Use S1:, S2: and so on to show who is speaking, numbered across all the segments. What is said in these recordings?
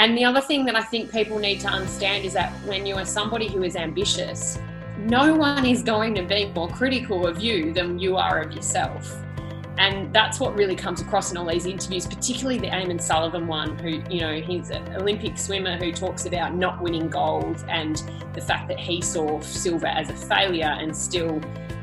S1: And the other thing that I think people need to understand is that when you are somebody who is ambitious, no one is going to be more critical of you than you are of yourself. And that's what really comes across in all these interviews, particularly the Eamon Sullivan one, who, you know, he's an Olympic swimmer who talks about not winning gold and the fact that he saw silver as a failure and still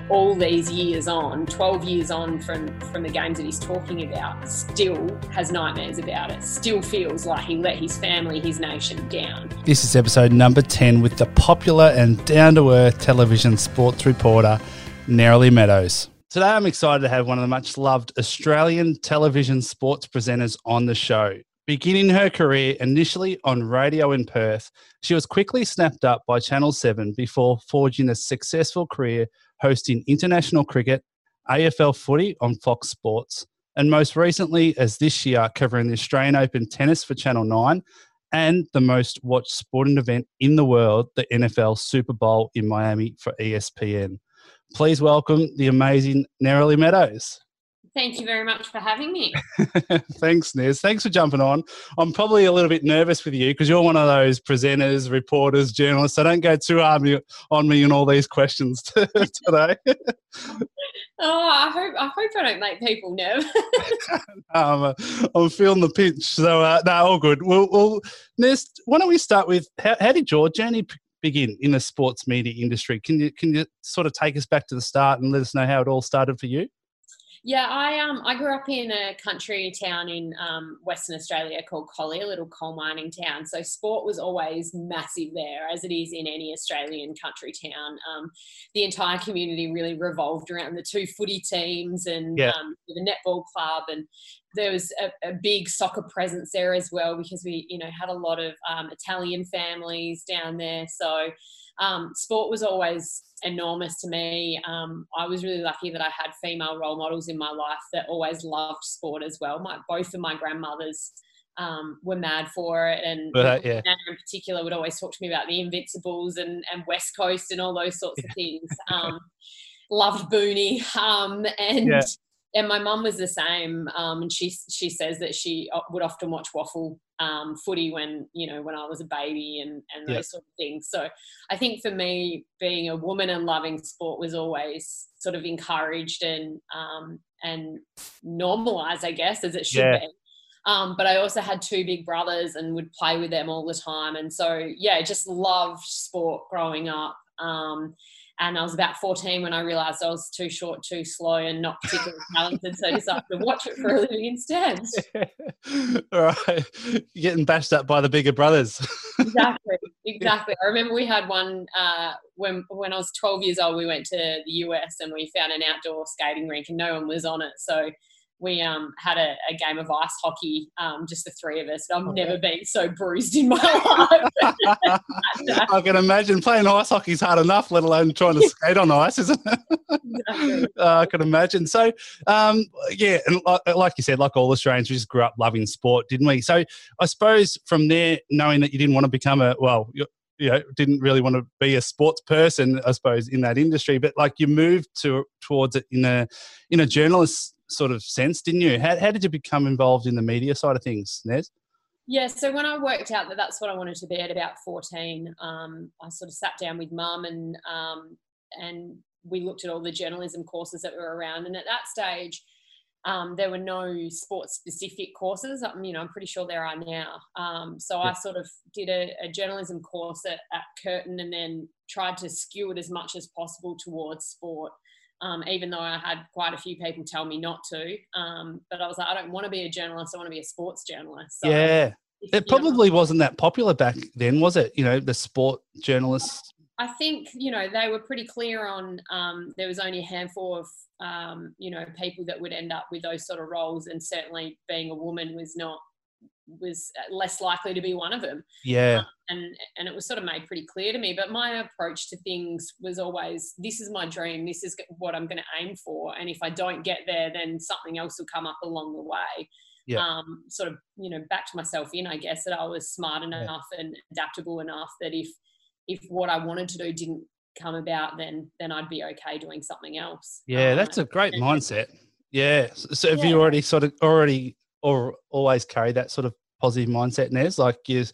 S1: all these years on, 12 years on from, from the games that he's talking about, still has nightmares about it, still feels like he let his family, his nation down.
S2: This is episode number 10 with the popular and down to earth television sports reporter, Neroli Meadows. Today, I'm excited to have one of the much loved Australian television sports presenters on the show. Beginning her career initially on radio in Perth, she was quickly snapped up by Channel 7 before forging a successful career hosting international cricket, AFL footy on Fox Sports, and most recently, as this year, covering the Australian Open tennis for Channel 9 and the most watched sporting event in the world, the NFL Super Bowl in Miami for ESPN. Please welcome the amazing Neroli Meadows.
S1: Thank you very much for having me.
S2: Thanks, Nez. Thanks for jumping on. I'm probably a little bit nervous with you because you're one of those presenters, reporters, journalists. So don't go too hard on me and all these questions today.
S1: oh, I hope I hope I don't make people nervous.
S2: um, I'm feeling the pinch. So uh, no, all good. Well, well, Nez, why don't we start with how, how did your journey begin in the sports media industry? Can you can you sort of take us back to the start and let us know how it all started for you?
S1: Yeah, I um I grew up in a country town in um, Western Australia called Collie, a little coal mining town. So sport was always massive there, as it is in any Australian country town. Um, the entire community really revolved around the two footy teams and yeah. um, the netball club, and there was a, a, big soccer presence there as well because we you know had a lot of um, Italian families down there. So um, sport was always enormous to me. Um, I was really lucky that I had female role models in my life that always loved sport as well. My both of my grandmothers um, were mad for it, and
S2: uh, yeah.
S1: Nana in particular would always talk to me about the Invincibles and, and West Coast and all those sorts of things. Um, loved Booney, um, and yeah and my mum was the same um, and she she says that she uh, would often watch WAFL um, footy when you know when I was a baby and and those sort of things. So I think for me being a woman and loving sport was always sort of encouraged and um, and normalized I guess as it should yeah. be. Um, but I also had two big brothers and would play with them all the time. And so yeah just loved sport growing up. Um, and I was about 14 when I realized I was too short, too slow, and not particularly talented. So I decided to watch it for a living instead.
S2: All right. You're getting bashed up by the bigger brothers.
S1: exactly. Exactly. I remember we had one uh, when, when I was 12 years old, we went to the US and we found an outdoor skating rink and no one was on it. So we um, had a, a, game of ice hockey, um, just the three of us. I've okay. never been so bruised in my life.
S2: I can imagine playing ice hockey is hard enough, let alone trying to skate on ice, isn't it? Exactly. uh, I can imagine. So, um, yeah, and like you said, like all Australians, we just grew up loving sport, didn't we? So, I suppose from there, knowing that you didn't want to become a well, you know didn't really want to be a sports person i suppose in that industry but like you moved to towards it in a in a journalist sort of sense, didn't you? How, how did you become involved in the media side of things, Nez?
S1: Yeah, so when I worked out that that's what I wanted to be at about 14, um, I sort of sat down with mum and um, and we looked at all the journalism courses that were around. And at that stage, um, there were no sports specific courses. I you know, I'm pretty sure there are now. Um, so yeah. I sort of did a, a journalism course at, at Curtin and then tried to skew it as much as possible towards sport um, even though I had quite a few people tell me not to. Um, but I was like, I don't want to be a journalist. I want to be a sports journalist.
S2: So, yeah. It probably know, wasn't that popular back then, was it? You know, the sport journalists.
S1: I think, you know, they were pretty clear on um, there was only a handful of, um, you know, people that would end up with those sort of roles. And certainly being a woman was not was less likely to be one of them.
S2: Yeah.
S1: Um, and and it was sort of made pretty clear to me. But my approach to things was always, this is my dream. This is what I'm going to aim for. And if I don't get there, then something else will come up along the way. Yeah. Um, sort of, you know, backed myself in, I guess, that I was smart enough yeah. and adaptable enough that if if what I wanted to do didn't come about, then then I'd be okay doing something else.
S2: Yeah, um, that's a great mindset. Yeah. So have yeah. you already sort of already or always carry that sort of positive mindset, Nez? Like you,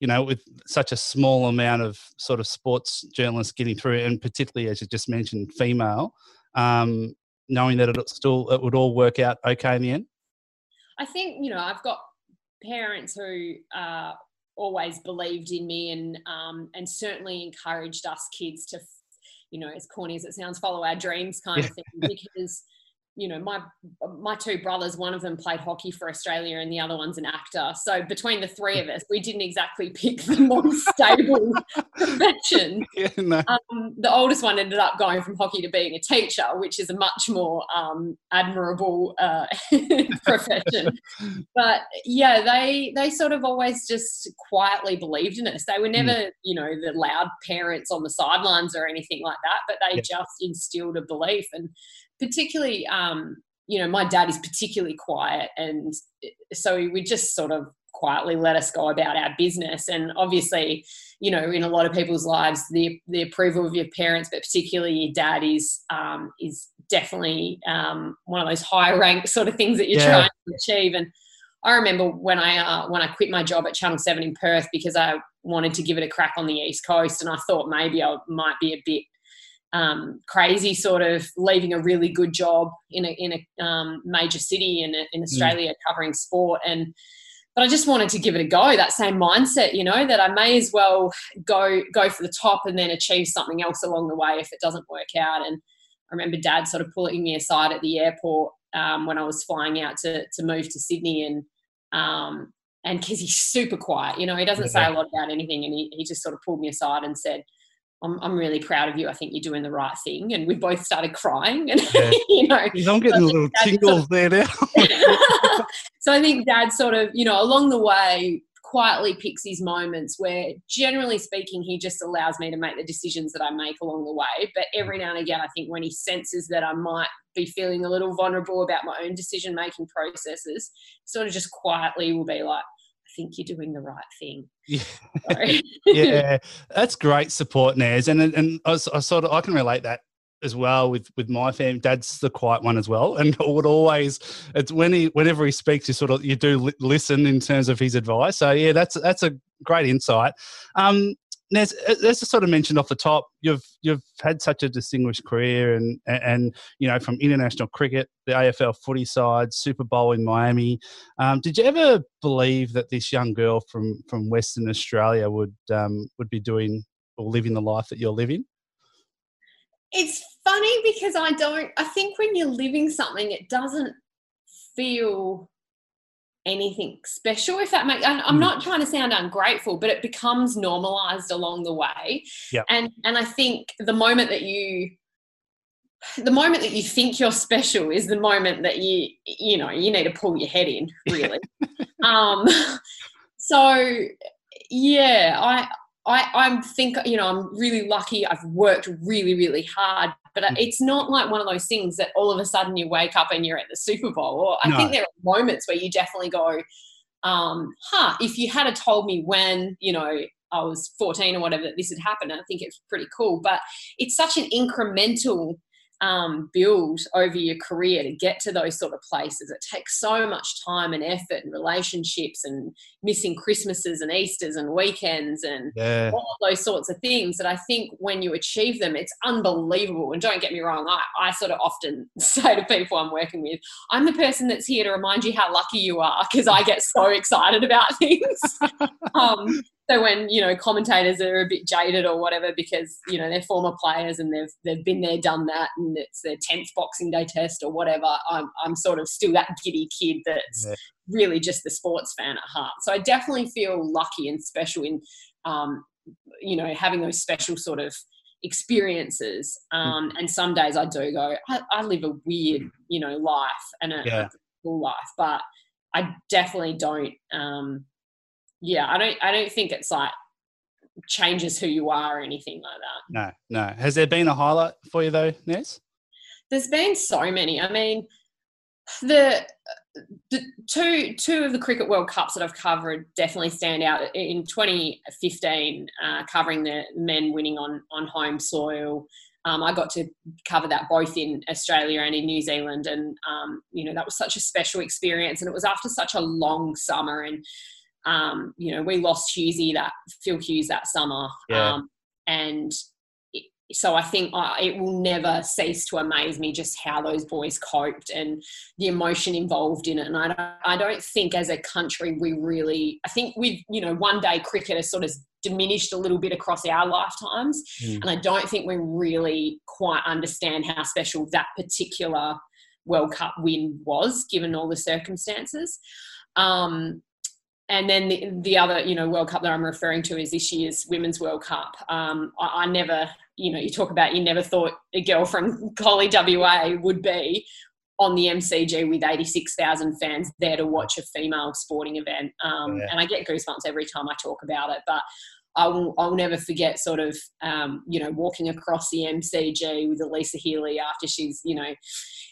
S2: you know, with such a small amount of sort of sports journalists getting through, and particularly as you just mentioned, female, um, knowing that it still it would all work out okay in the end.
S1: I think you know I've got parents who uh, always believed in me and um, and certainly encouraged us kids to, you know, as corny as it sounds, follow our dreams kind of thing because you know my my two brothers one of them played hockey for australia and the other one's an actor so between the three of us we didn't exactly pick the most stable profession yeah, no. um, the oldest one ended up going from hockey to being a teacher which is a much more um, admirable uh, profession but yeah they they sort of always just quietly believed in us they were never mm. you know the loud parents on the sidelines or anything like that but they yeah. just instilled a belief and particularly, um, you know, my dad is particularly quiet, and so he would just sort of quietly let us go about our business. And obviously, you know, in a lot of people's lives, the the approval of your parents, but particularly your dad, is um, is definitely um, one of those high rank sort of things that you're yeah. trying to achieve. And I remember when I uh, when I quit my job at Channel Seven in Perth because I wanted to give it a crack on the East Coast, and I thought maybe I might be a bit um, crazy sort of leaving a really good job in a, in a um, major city in, in mm. Australia mm. covering sport and but I just wanted to give it a go that same mindset you know that I may as well go go for the top and then achieve something else along the way if it doesn't work out and I remember dad sort of pulling me aside at the airport um, when I was flying out to, to move to Sydney and um, and because he's super quiet you know he doesn't say a lot about anything and he, he just sort of pulled me aside and said I'm, I'm really proud of you. I think you're doing the right thing. And we both started crying. And, yeah. you know,
S2: I'm getting so little tingles sort of, there now.
S1: so I think dad sort of, you know, along the way, quietly picks his moments where generally speaking he just allows me to make the decisions that I make along the way but mm. every now and again I think when he senses that I might be feeling a little vulnerable about my own decision making processes sort of just quietly will be like think you're doing the right thing.
S2: Yeah, yeah, that's great support, Naz, and and I, I, sort of I can relate that as well with with my family. Dad's the quiet one as well, and would always it's when he whenever he speaks, you sort of you do li- listen in terms of his advice. So yeah, that's that's a great insight. Um, now, as I sort of mentioned off the top, you've you've had such a distinguished career, and and you know from international cricket, the AFL footy side, Super Bowl in Miami. Um, did you ever believe that this young girl from from Western Australia would um, would be doing or living the life that you're living?
S1: It's funny because I don't. I think when you're living something, it doesn't feel anything special if that makes i'm mm. not trying to sound ungrateful but it becomes normalized along the way
S2: yep.
S1: and and i think the moment that you the moment that you think you're special is the moment that you you know you need to pull your head in really um so yeah i I, I think you know I'm really lucky. I've worked really, really hard, but mm. it's not like one of those things that all of a sudden you wake up and you're at the Super Bowl. Or I no. think there are moments where you definitely go, um, "Huh." If you had told me when you know I was 14 or whatever that this had happened, I think it's pretty cool. But it's such an incremental um, build over your career to get to those sort of places. It takes so much time and effort and relationships and missing Christmases and Easters and weekends and yeah. all those sorts of things that I think when you achieve them, it's unbelievable. And don't get me wrong, I, I sort of often say to people I'm working with, I'm the person that's here to remind you how lucky you are because I get so excited about things. um, so when you know commentators are a bit jaded or whatever because you know they're former players and they've they've been there, done that, and it's their tenth Boxing Day test or whatever, I'm I'm sort of still that giddy kid that's yeah. really just the sports fan at heart. So I definitely feel lucky and special in, um, you know, having those special sort of experiences. Mm. Um, and some days I do go, I, I live a weird, you know, life and a, yeah. a full life, but I definitely don't. Um, yeah, I don't I don't think it's like changes who you are or anything like
S2: that. No, no. Has there been a highlight for you though, Nez?
S1: There's been so many. I mean, the the two two of the cricket World Cups that I've covered definitely stand out. In 2015, uh, covering the men winning on on home soil, um, I got to cover that both in Australia and in New Zealand, and um, you know that was such a special experience. And it was after such a long summer, and Um, you know, we lost Hughesy that Phil Hughes that summer, yeah. um, and so I think uh, it will never cease to amaze me just how those boys coped and the emotion involved in it. And I don't, I don't think as a country we really, I think we've, you know, one day cricket has sort of diminished a little bit across our lifetimes. Mm. And I don't think we really quite understand how special that particular World Cup win was, given all the circumstances. Um, and then the, the other, you know, World Cup that I'm referring to is this year's Women's World Cup. Um, I, I, never, you know, you talk about you never thought a girl from Collie WA would be on the MCG with 86,000 fans there to watch a female sporting event. Um, yeah. And I get goosebumps every time I talk about it. But I will, I'll never forget sort of, um, you know, walking across the MCG with Alyssa Healy after she's, you know,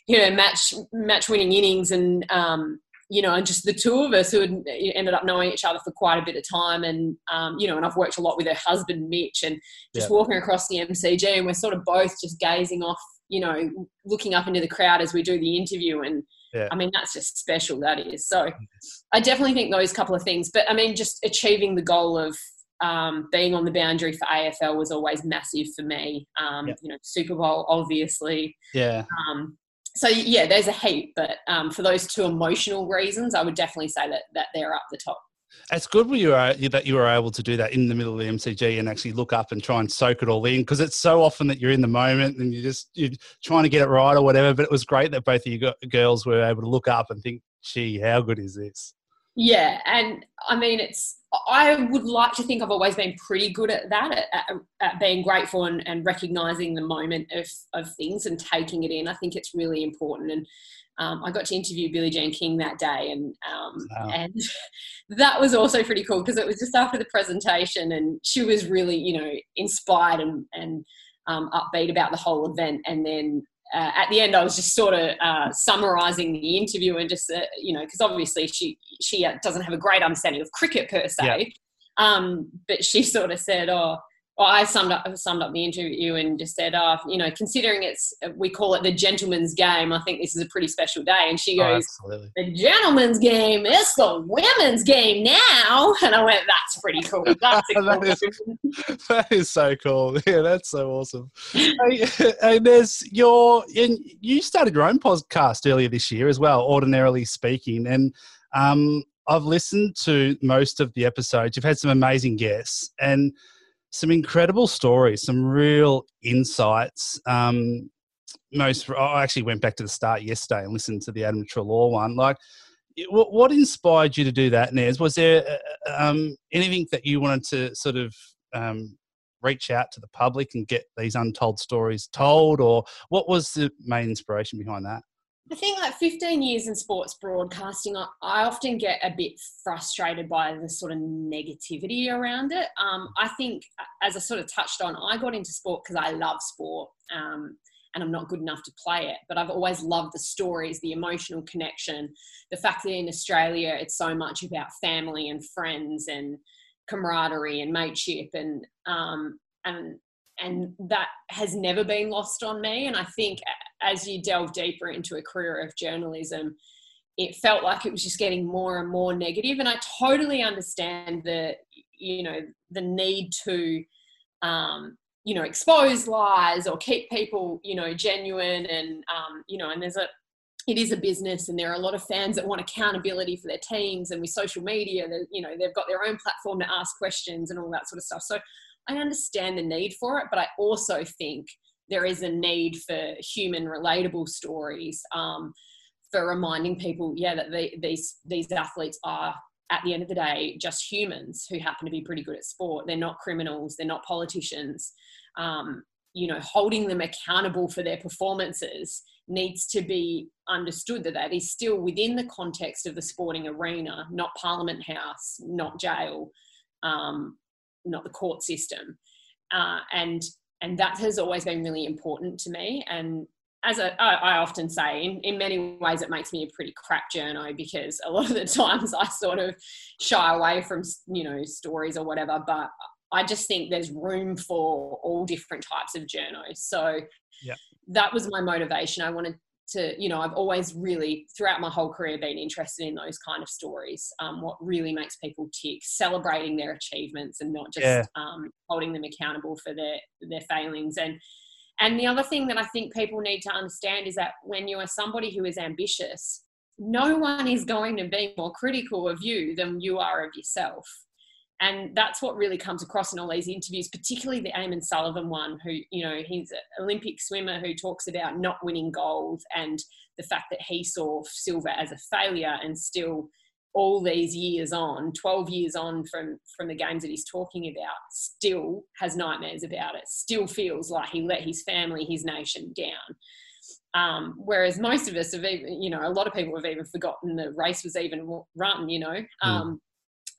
S1: you know, match match winning innings and um, you know, and just the two of us who had ended up knowing each other for quite a bit of time. And, um, you know, and I've worked a lot with her husband, Mitch, and just yeah. walking across the MCG and we're sort of both just gazing off, you know, looking up into the crowd as we do the interview. And yeah. I mean, that's just special, that is. So I definitely think those couple of things. But I mean, just achieving the goal of, um, being on the boundary for AFL was always massive for me. Um, yeah. You know, Super Bowl, obviously.
S2: Yeah.
S1: Um, so yeah, there's a heap, but um, for those two emotional reasons, I would definitely say that that they're up the top.
S2: It's good when you are, that you were able to do that in the middle of the MCG and actually look up and try and soak it all in because it's so often that you're in the moment and you're just you're trying to get it right or whatever. But it was great that both of you girls were able to look up and think, "Gee, how good is this?"
S1: Yeah, and I mean, it's I would like to think I've always been pretty good at that, at, at, at being grateful and, and, recognizing the moment of, of things and taking it in. I think it's really important. And um, I got to interview Billie Jean King that day, and um, wow. and that was also pretty cool because it was just after the presentation, and she was really, you know, inspired and and um, upbeat about the whole event. And then uh, at the end, I was just sort of uh, summarising the interview and just, uh, you know, because obviously she she uh, doesn't have a great understanding of cricket per se, yeah. um, but she sort of said, "Oh, well, I summed up summed up the interview and just said, "Oh, you know, considering it's we call it the gentleman's game, I think this is a pretty special day." And she oh, goes, oh, "The gentleman's game is the women's game now." And I went, "That's pretty cool. That's cool
S2: that, is, that is so cool. Yeah, that's so awesome." and there's your and you started your own podcast earlier this year as well, ordinarily speaking, and um, I've listened to most of the episodes. You've had some amazing guests and some incredible stories, some real insights. Um, most, I actually went back to the start yesterday and listened to the Adam Treloar one. Like, what, what inspired you to do that, Nez? Was there uh, uh, um, anything that you wanted to sort of um, reach out to the public and get these untold stories told, or what was the main inspiration behind that?
S1: I think like 15 years in sports broadcasting, I, I, often get a bit frustrated by the sort of negativity around it. Um, I think, as I sort of touched on, I got into sport because I love sport um, and I'm not good enough to play it. But I've always loved the stories, the emotional connection, the fact that in Australia it's so much about family and friends and camaraderie and mateship and um, and and that has never been lost on me. And I think as you delve deeper into a career of journalism, it felt like it was just getting more and more negative. And I totally understand the, you know, the need to, um, you know, expose lies or keep people, you know, genuine and, um, you know, and there's a, it is a business and there are a lot of fans that want accountability for their teams and with social media that you know they've got their own platform to ask questions and all that sort of stuff so i understand the need for it but i also think there is a need for human relatable stories um, for reminding people yeah that they, these these athletes are at the end of the day just humans who happen to be pretty good at sport. They're not criminals they're not politicians. Um, you know holding them accountable for their performances needs to be understood that that is still within the context of the sporting arena not parliament house not jail um, not the court system. Uh, and and that has always been really important to me and as a, I, often say, in, in many ways, it makes me a pretty crap journo because a lot of the times I sort of shy away from, you know, stories or whatever. But I just think there's room for all different types of journos. So yeah. that was my motivation. I wanted to you know i've always really throughout my whole career been interested in those kind of stories um, what really makes people tick celebrating their achievements and not just yeah. um, holding them accountable for their their failings and and the other thing that i think people need to understand is that when you are somebody who is ambitious no one is going to be more critical of you than you are of yourself and that's what really comes across in all these interviews, particularly the Eamon Sullivan one, who, you know, he's an Olympic swimmer who talks about not winning gold and the fact that he saw silver as a failure and still all these years on 12 years on from from the games that he's talking about still has nightmares about it still feels like he let his family his nation down um, whereas most of us have even you know a lot of people have even forgotten the race was even run you know hmm. um,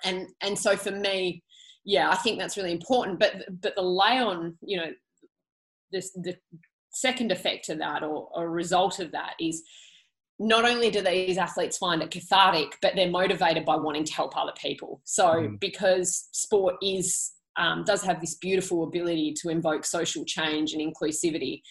S1: and and so for me yeah i think that's really important but but the lay on you know this the second effect of that or, or result of that is not only do these athletes find it cathartic but they're motivated by wanting to help other people so mm. because sport is um, does have this beautiful ability to invoke social change and inclusivity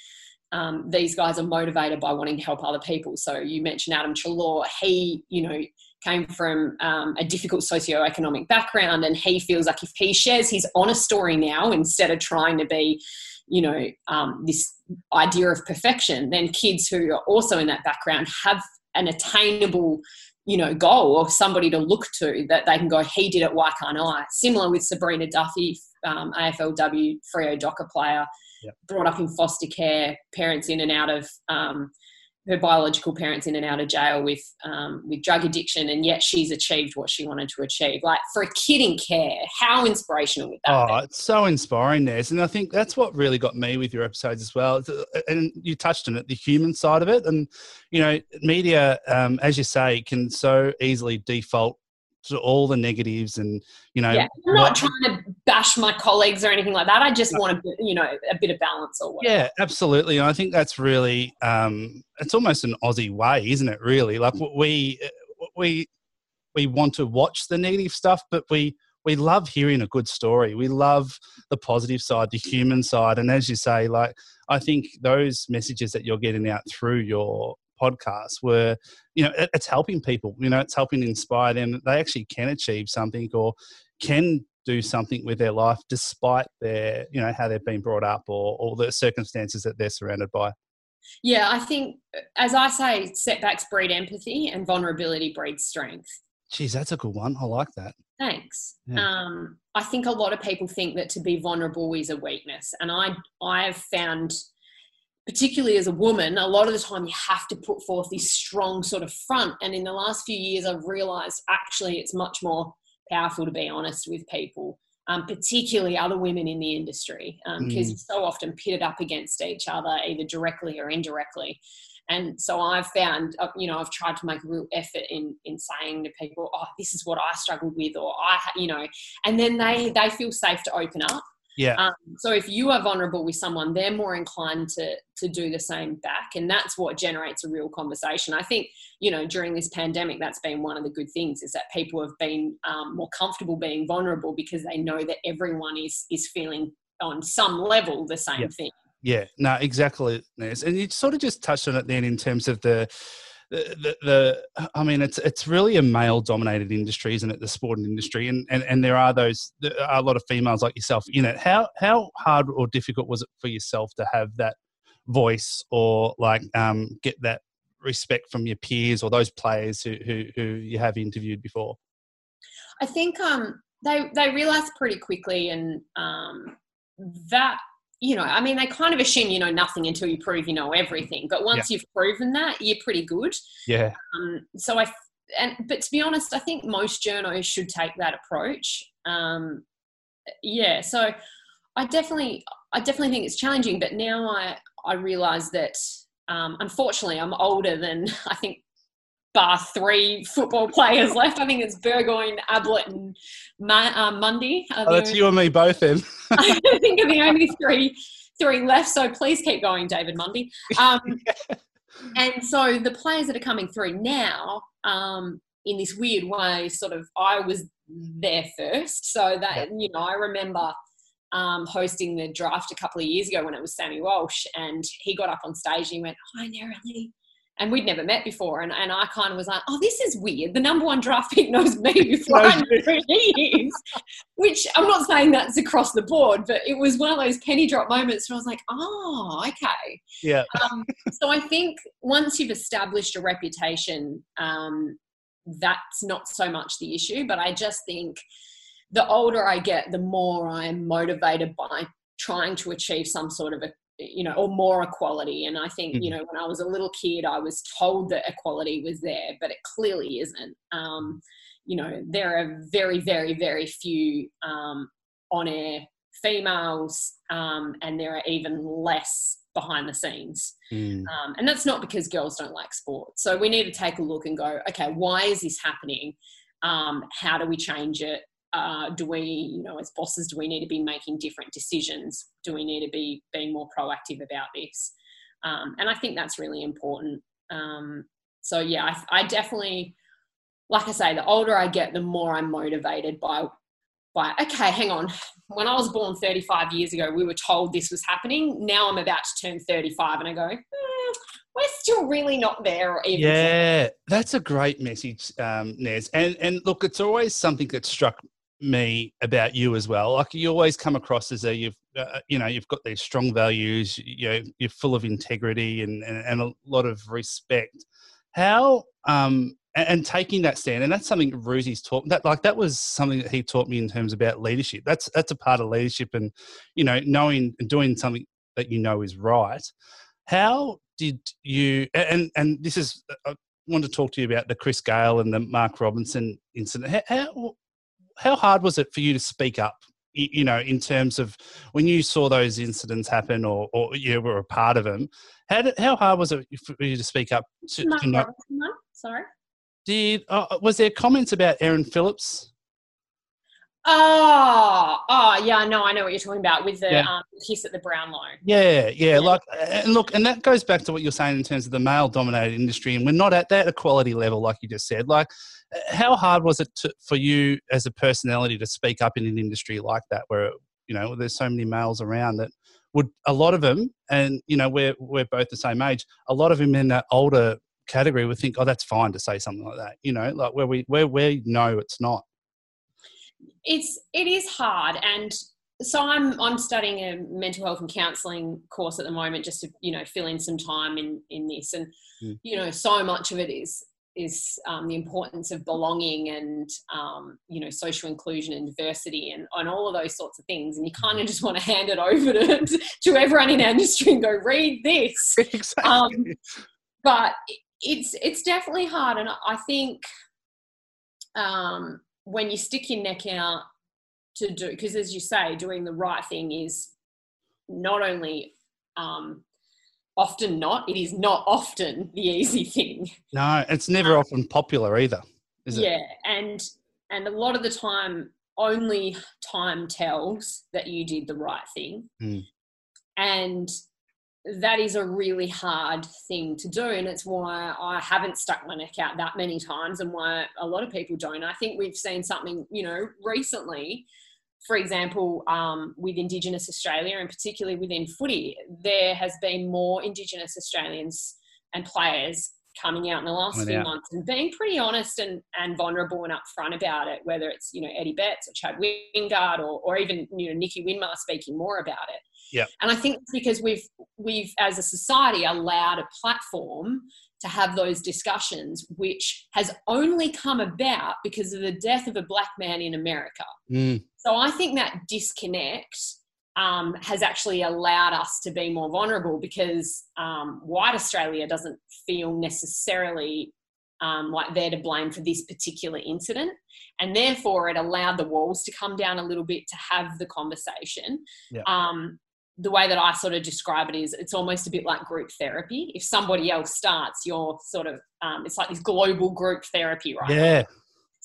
S1: um, these guys are motivated by wanting to help other people so you mentioned adam Treloar he you know came from um, a difficult socioeconomic background and he feels like if he shares his honest story now instead of trying to be you know um, this idea of perfection then kids who are also in that background have an attainable you know goal or somebody to look to that they can go he did it why can't i similar with sabreena duffy um, aflw Freo Docker player yep. brought up in foster care parents in and out of um, her biological parents in and out of jail with um, with drug addiction, and yet she's achieved what she wanted to achieve. Like for a kid in care, how inspirational would that
S2: oh,
S1: be?
S2: it's so inspiring, Nez. And I think that's what really got me with your episodes as well. And you touched on it, the human side of it. And you know, media, um, as you say, can so easily default to all the negatives and you know
S1: yeah. i'm not trying to bash my colleagues or anything like that i just no. want a bit, you know a bit of balance or whatever.
S2: yeah absolutely and i think that's really um it's almost an aussie way isn't it really like we we we want to watch the negative stuff but we we love hearing a good story we love the positive side the human side and as you say like i think those messages that you're getting out through your podcasts where you know it, it's helping people you know it's helping inspire them that they actually can achieve something or can do something with their life despite their you know how they've been brought up or, or the circumstances that they're surrounded by
S1: yeah i think as i say setbacks breed empathy and vulnerability breeds strength
S2: Geez, that's a good one. I like that.
S1: Thanks. Yeah. Um, I think a lot of people think that to be vulnerable is a weakness, and I I have found particularly as a woman, a lot of the time you have to put forth this strong sort of front. And in the last few years, I've realized actually it's much more powerful to be honest with people, um, particularly other women in the industry, because um, mm. you're so often pitted up against each other, either directly or indirectly. And so I've found, uh, you know, I've tried to make a real effort in in saying to people, "Oh, this is what I struggled with," or "I," you know, and then they they feel safe to open up
S2: yeah. Um,
S1: so if you are vulnerable with someone, they're more inclined to to do the same back, and that's what generates a real conversation. I think you know during this pandemic, that's been one of the good things is that people have been um, more comfortable being vulnerable because they know that everyone is is feeling on some level the same
S2: yeah.
S1: thing.
S2: Yeah. No, exactly. And you sort of just touched on it then in terms of the the, the, I mean, it's it's really a male dominated industry, isn't it? The sporting industry, and, and and there are those there are a lot of females like yourself in it. How how hard or difficult was it for yourself to have that voice or like um, get that respect from your peers or those players who who, who you have interviewed before?
S1: I think um, they they realized pretty quickly, and um, that you know, I mean, they kind of assume you know nothing until you prove you know everything. But once yeah. you've proven that, you're pretty good.
S2: Yeah.
S1: Um, so I, and but to be honest, I think most journos should take that approach. Um, yeah. So I definitely, I definitely think it's challenging. But now I, I realise that um, unfortunately I'm older than I think bar three football players left. I think it's Burgoyne, Ablett, and Ma- uh, Mundy.
S2: Oh, that's you and me both then.
S1: I think are the only three three left. So please keep going, David Mundy. Um, yeah. And so the players that are coming through now, um, in this weird way, sort of, I was there first. So that you know, I remember. Um, hosting the draft a couple of years ago when it was Sammy Walsh, and he got up on stage and he went, "Hi, Neroli," and we'd never met before. And, and I kind of was like, oh, this is weird. The number one draft pick knows me before I know who he is. Which I'm not saying that's across the board, but it was one of those penny drop moments where I was like, oh, okay.
S2: Yeah.
S1: Um, so I think once you've established a reputation, um, that's not so much the issue. But I just think the older I get, the more I'm motivated by trying to achieve some sort of a you know or more equality. And i think mm-hmm. you know when i was a little kid i was told that equality was there but it clearly isn't. Um, you know there are very very very few um, on air females um, and there are even less behind the scenes. Mm. um, and that's not because girls don't like sport. So we need to take a look and go okay why is this happening? Um, how do we change it uh, do we, you know, as bosses, do we need to be making different decisions? Do we need to be being more proactive about this? Um, and I think that's really important. Um, so yeah, I, I, definitely, like I say, the older I get, the more I'm motivated by, by okay, hang on. When I was born 35 years ago, we were told this was happening. Now I'm about to turn 35, and I go, eh, we're still really not there.
S2: yeah, that's a great message, um, Nez. And and look, it's always something that struck me about you as well. Like you always come across as a you've uh, you know you've got these strong values. You know you're full of integrity and and, and a lot of respect. How um and, and taking that stand and that's something Ruzi's taught that like that was something that he taught me in terms about leadership. That's that's a part of leadership and you know knowing and doing something that you know is right. How did you and and this is I want to talk to you about the Chris Gayle and the Mark Robinson incident. How hard was it for you to speak up? You know, in terms of when you saw those incidents happen, or, or you were a part of them, how did, how hard was it for you to speak up? To?
S1: Sorry.
S2: Did uh, was there comments about Erin Phillips
S1: Oh, oh, yeah, no, I know what you're talking about with the yeah. um, kiss at the brown Brownlow.
S2: Yeah, yeah, like, and look, and that goes back to what you're saying in terms of the male-dominated industry, and we're not at that equality level, like you just said. Like, how hard was it to, for you as a personality to speak up in an industry like that, where you know there's so many males around that would a lot of them, and you know we're we're both the same age, a lot of them in that older category would think, oh, that's fine to say something like that, you know, like where we where we know it's not
S1: it's it is hard and so I'm I'm studying a mental health and counselling course at the moment just to you know fill in some time in in this and mm. you know so much of it is is um, the importance of belonging and um, you know social inclusion and diversity and, and all of those sorts of things and you kind of hmm. just want to hand it over to, to everyone in our industry and go read this
S2: exactly. um,
S1: but it's it's definitely hard and I think um, when you stick your neck out to do, because as you say, doing the right thing is not only um, often not, it is not often the easy thing.
S2: No, it's never um, often popular either, is it?
S1: Yeah, and and a lot of the time, only time tells that you did the right thing. Mm. And that is a really hard thing to do and it's why i haven't stuck my neck out that many times and why a lot of people don't. I think we've seen something you know recently for example um, with indigenous australia and particularly within footy there has been more indigenous australians and players coming out in the last Went few out. months and being pretty honest and, and vulnerable and upfront about it, whether it's, you know, Eddie Betts or Chad Wingard or, or even, you know, Nicky Winmar speaking more about it.
S2: Yeah.
S1: And I think because we've we've as a society allowed a platform to have those discussions, which has only come about because of the death of a black man in America.
S2: Mm.
S1: So I think that disconnect um, has actually allowed us to be more vulnerable because um, white Australia doesn't feel necessarily um, like they're to blame for this particular incident. And therefore, it allowed the walls to come down a little bit to have the conversation.
S2: Yeah.
S1: Um, the way that I sort of describe it is it's almost a bit like group therapy. If somebody else starts, you're sort of, um, it's like this global group therapy, right?
S2: Yeah.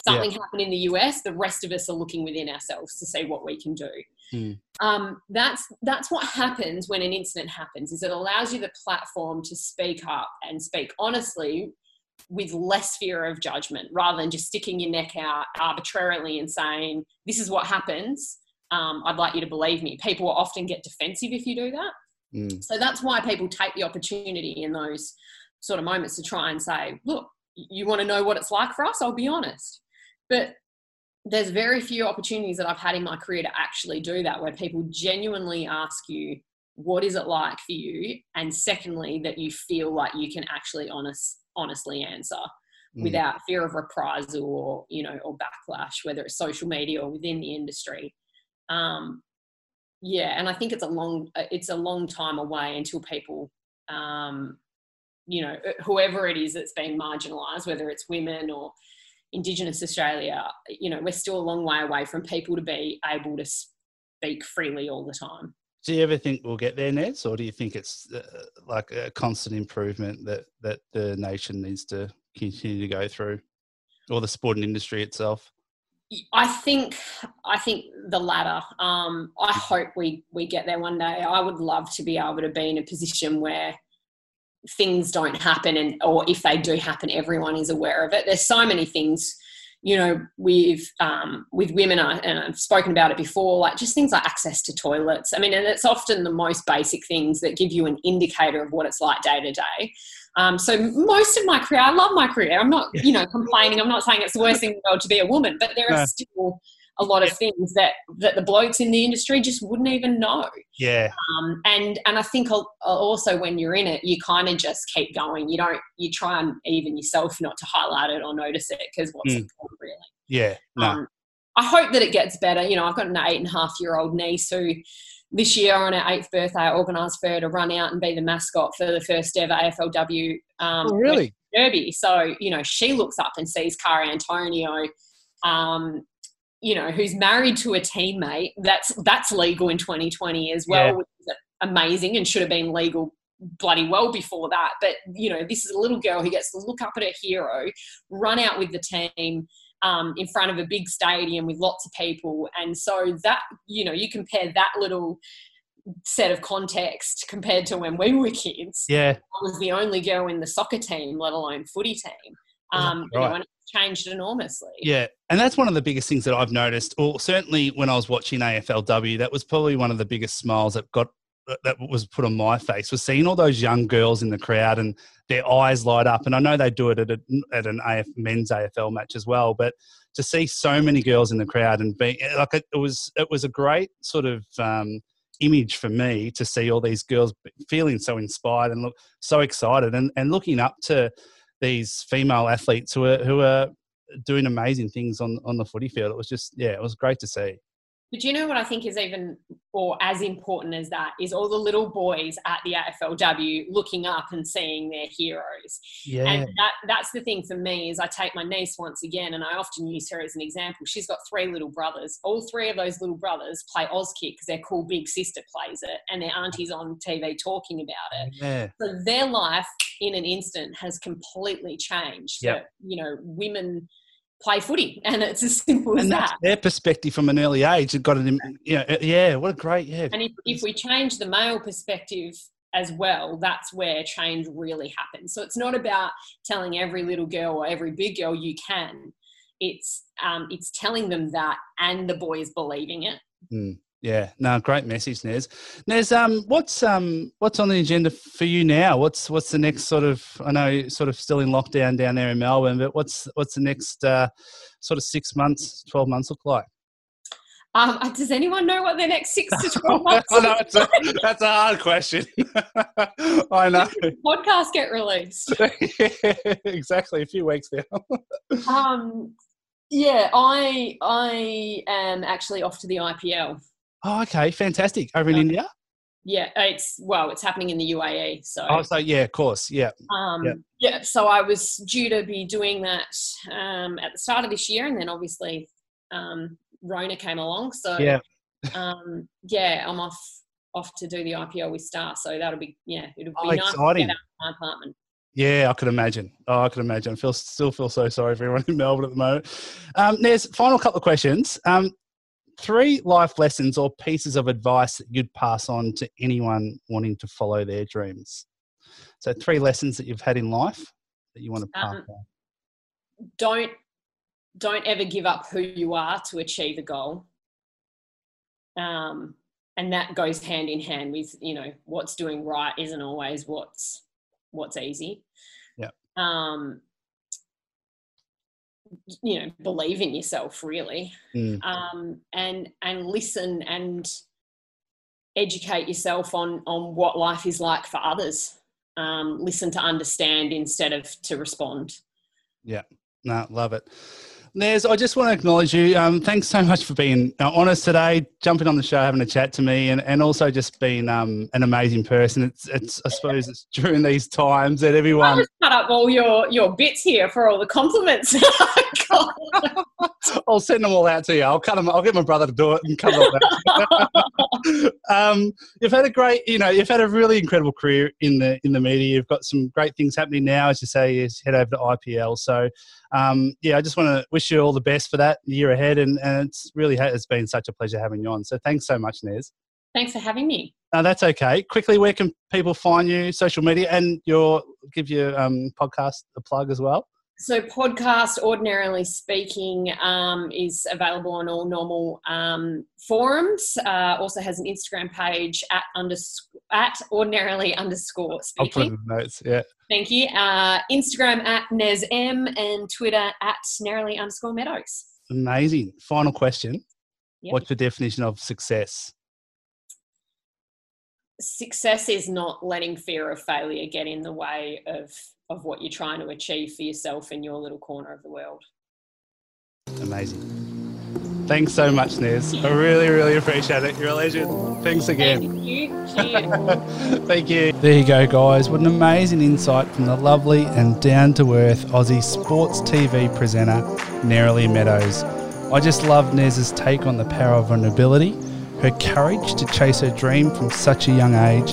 S1: Something yeah. happened in the US, the rest of us are looking within ourselves to see what we can do.
S2: Mm.
S1: Um, that's that's what happens when an incident happens. Is it allows you the platform to speak up and speak honestly with less fear of judgment, rather than just sticking your neck out arbitrarily and saying this is what happens um, I'd like you to believe me. People will often get defensive if you do that.
S2: Mm.
S1: So that's why people take the opportunity in those sort of moments to try and say, look, you want to know what it's like for us? I'll be honest. But there's very few opportunities that I've had in my career to actually do that, where people genuinely ask you, what is it like for you? And secondly, that you feel like you can actually honest, honestly answer mm. without fear of reprisal or, you know, or backlash, whether it's social media or within the industry. Um, yeah, and I think it's a long, it's a long time away until people um, you know, whoever it is that's being marginalised, whether it's women or Indigenous Australia, you know, we're still a long way away from people to be able to speak freely all the time.
S2: Do you ever think we'll get there, Nez, or do you think it's uh, like a constant improvement that that the nation needs to continue to go through, or the sporting industry itself?
S1: I think I think the latter. Um, I hope we we get there one day. I would love to be able to be in a position where things don't happen and or if they do happen everyone is aware of it. There's so many things you know with um, with women and i've spoken about it before like just things like access to toilets. I mean and it's often the most basic things that give you an indicator of what it's like day to day. Um, so most of my career i love my career. I'm not you know complaining. I'm not saying it's the worst thing in the world to be a woman but there are still a lot of things that that the blokes in the industry just wouldn't even know.
S2: Yeah.
S1: Um, and and I think also when you're in it, you kind of just keep going. You don't you try and even yourself not to highlight it or notice it because what's mm. point really?
S2: Yeah. No. Um,
S1: I hope that it gets better. You know, I've got an eight and a half year old niece who this year on her eighth birthday, I organised for her to run out and be the mascot for the first ever AFLW um,
S2: oh, really?
S1: Derby. So, you know, she looks up and sees Kara Antonio um, you know, who's married to a teammate, that's that's legal in 2020 as well, yeah. which is amazing and should have been legal bloody well before that. But you know, this is a little girl who gets to look up at her hero, run out with the team. Um, in front of a big stadium with lots of people, and so that you know you compare that little set of context compared to when we were kids.
S2: Yeah,
S1: I was the only girl in the soccer team, let alone footy team. Um, right. you know, changed enormously.
S2: Yeah, and that's one of the biggest things that I've noticed. Or certainly when I was watching AFLW, that was probably one of the biggest smiles that got that was put on my face was seeing all those young girls in the crowd and their eyes light up. And I know they do it at, a, at an AF, men's AFL match as well, but to see so many girls in the crowd and be like it, it was it was a great sort of um, image for me to see all these girls feeling so inspired and look so excited and, and looking up to these female athletes who are who are doing amazing things on on the footy field. It was just yeah, it was great to see.
S1: But you know what I think is even or as important as that is all the little boys at the AFLW looking up and seeing their heroes.
S2: Yeah.
S1: And that, that's the thing for me is I take my niece once again and I often use her as an example. She's got three little brothers. All three of those little brothers play Auskick because their cool big sister plays it and their auntie's on TV talking about it.
S2: Yeah.
S1: So their life in an instant has completely changed.
S2: Yeah.
S1: You know, women – play footy, and it's as simple as that.
S2: Their perspective from an early age had got an Yeah, uh, yeah. What a great yeah.
S1: And if, if we change the male perspective as well, that's where change really happens. So it's not about telling every little girl or every big girl you can. It's um, it's telling them that, and the boys believing it.
S2: Mm. Yeah, no, great message, Nez. Nez, um, what's um, what's on the agenda for you now? What's what's the next sort of? I know you're sort of still in lockdown down there in Melbourne, but what's what's the next uh, sort of six months, twelve months look like?
S1: Um, uh, does anyone know what the next six to twelve months? I know
S2: it's a, that's a hard question. I know.
S1: Podcast get released.
S2: exactly, a few weeks
S1: now. um, yeah, I I am actually off to the IPL.
S2: Oh, okay, fantastic. Over in India.
S1: Yeah, it's well, it's happening in the UAE. So.
S2: Oh, so yeah, of course, yeah.
S1: Um, yeah. yeah. So I was due to be doing that um, at the start of this year, and then obviously um, Rona came along. So
S2: yeah,
S1: um, yeah, I'm off off to do the IPL with Star. So that'll be yeah, it'll be
S2: oh,
S1: nice
S2: exciting.
S1: to get out of my apartment.
S2: Yeah, I could imagine. Oh, I could imagine. I feel still feel so sorry for everyone in Melbourne at the moment. Um, there's final couple of questions. Um, three life lessons or pieces of advice that you'd pass on to anyone wanting to follow their dreams? So, three lessons that you've had in life that you want to pass um, on.
S1: Don't don't ever give up who you are to achieve a goal. Um, and that goes hand in hand with you know what's doing right isn't always what's what's easy.
S2: Yeah.
S1: Um, you know, believe in yourself really,
S2: Mm.
S1: um, and and listen and educate yourself on on what life is like for others. Um, listen to understand instead of to respond. Yeah.
S2: No, love it. Nez, I just want to acknowledge you. Um, thanks so much for being uh, honest today, jumping on the show, having a chat to me, and, and also just being um, an amazing person. It's, it's I suppose it's during these times that
S1: I
S2: everyone.
S1: just cut up all your your bits here for all the compliments.
S2: I'll send them all out to you. I'll cut them. I'll get my brother to do it and cut them out. um, you've had a great, you know, you've had a really incredible career in the in the media. You've got some great things happening now, as you say. You head over to IPL. So, um, yeah, I just want to wish you all the best for that year ahead. And, and it's really ha- it's been such a pleasure having you on. So, thanks so much, Nez.
S1: Thanks for having me.
S2: No, that's okay. Quickly, where can people find you? Social media and your give your um, podcast a plug as well.
S1: So, podcast, ordinarily speaking, um, is available on all normal um, forums. Uh, also has an Instagram page at underscore at ordinarily underscore speaking.
S2: I'll put in the notes. Yeah.
S1: Thank you. Uh, Instagram at nesm and Twitter at Neroli underscore meadows.
S2: Amazing. Final question.
S1: Yep.
S2: What's your definition of success?
S1: Success is not letting fear of failure get in the way of of what you're trying to achieve for yourself in your little corner of the world.
S2: Amazing. Thanks so much, Nez. I really, really appreciate it. You're a legend. Thanks again.
S1: Thank you.
S2: Thank you. There you go, guys. What an amazing insight from the lovely and down to earth Aussie sports TV presenter, Neroli Meadows. I just love Nez's take on the power of vulnerability, her courage to chase her dream from such a young age,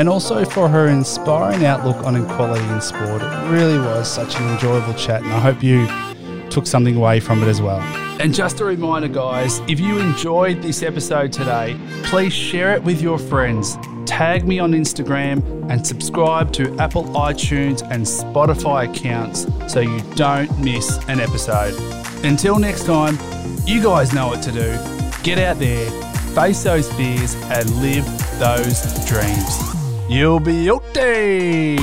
S2: and also for her inspiring outlook on equality in sport. It really was such an enjoyable chat, and I hope you took something away from it as well. And just a reminder, guys, if you enjoyed this episode today, please share it with your friends. Tag me on Instagram and subscribe to Apple iTunes and Spotify accounts so you don't miss an episode. Until next time, you guys know what to do. Get out there, face those fears, and live those dreams. You'll be okay.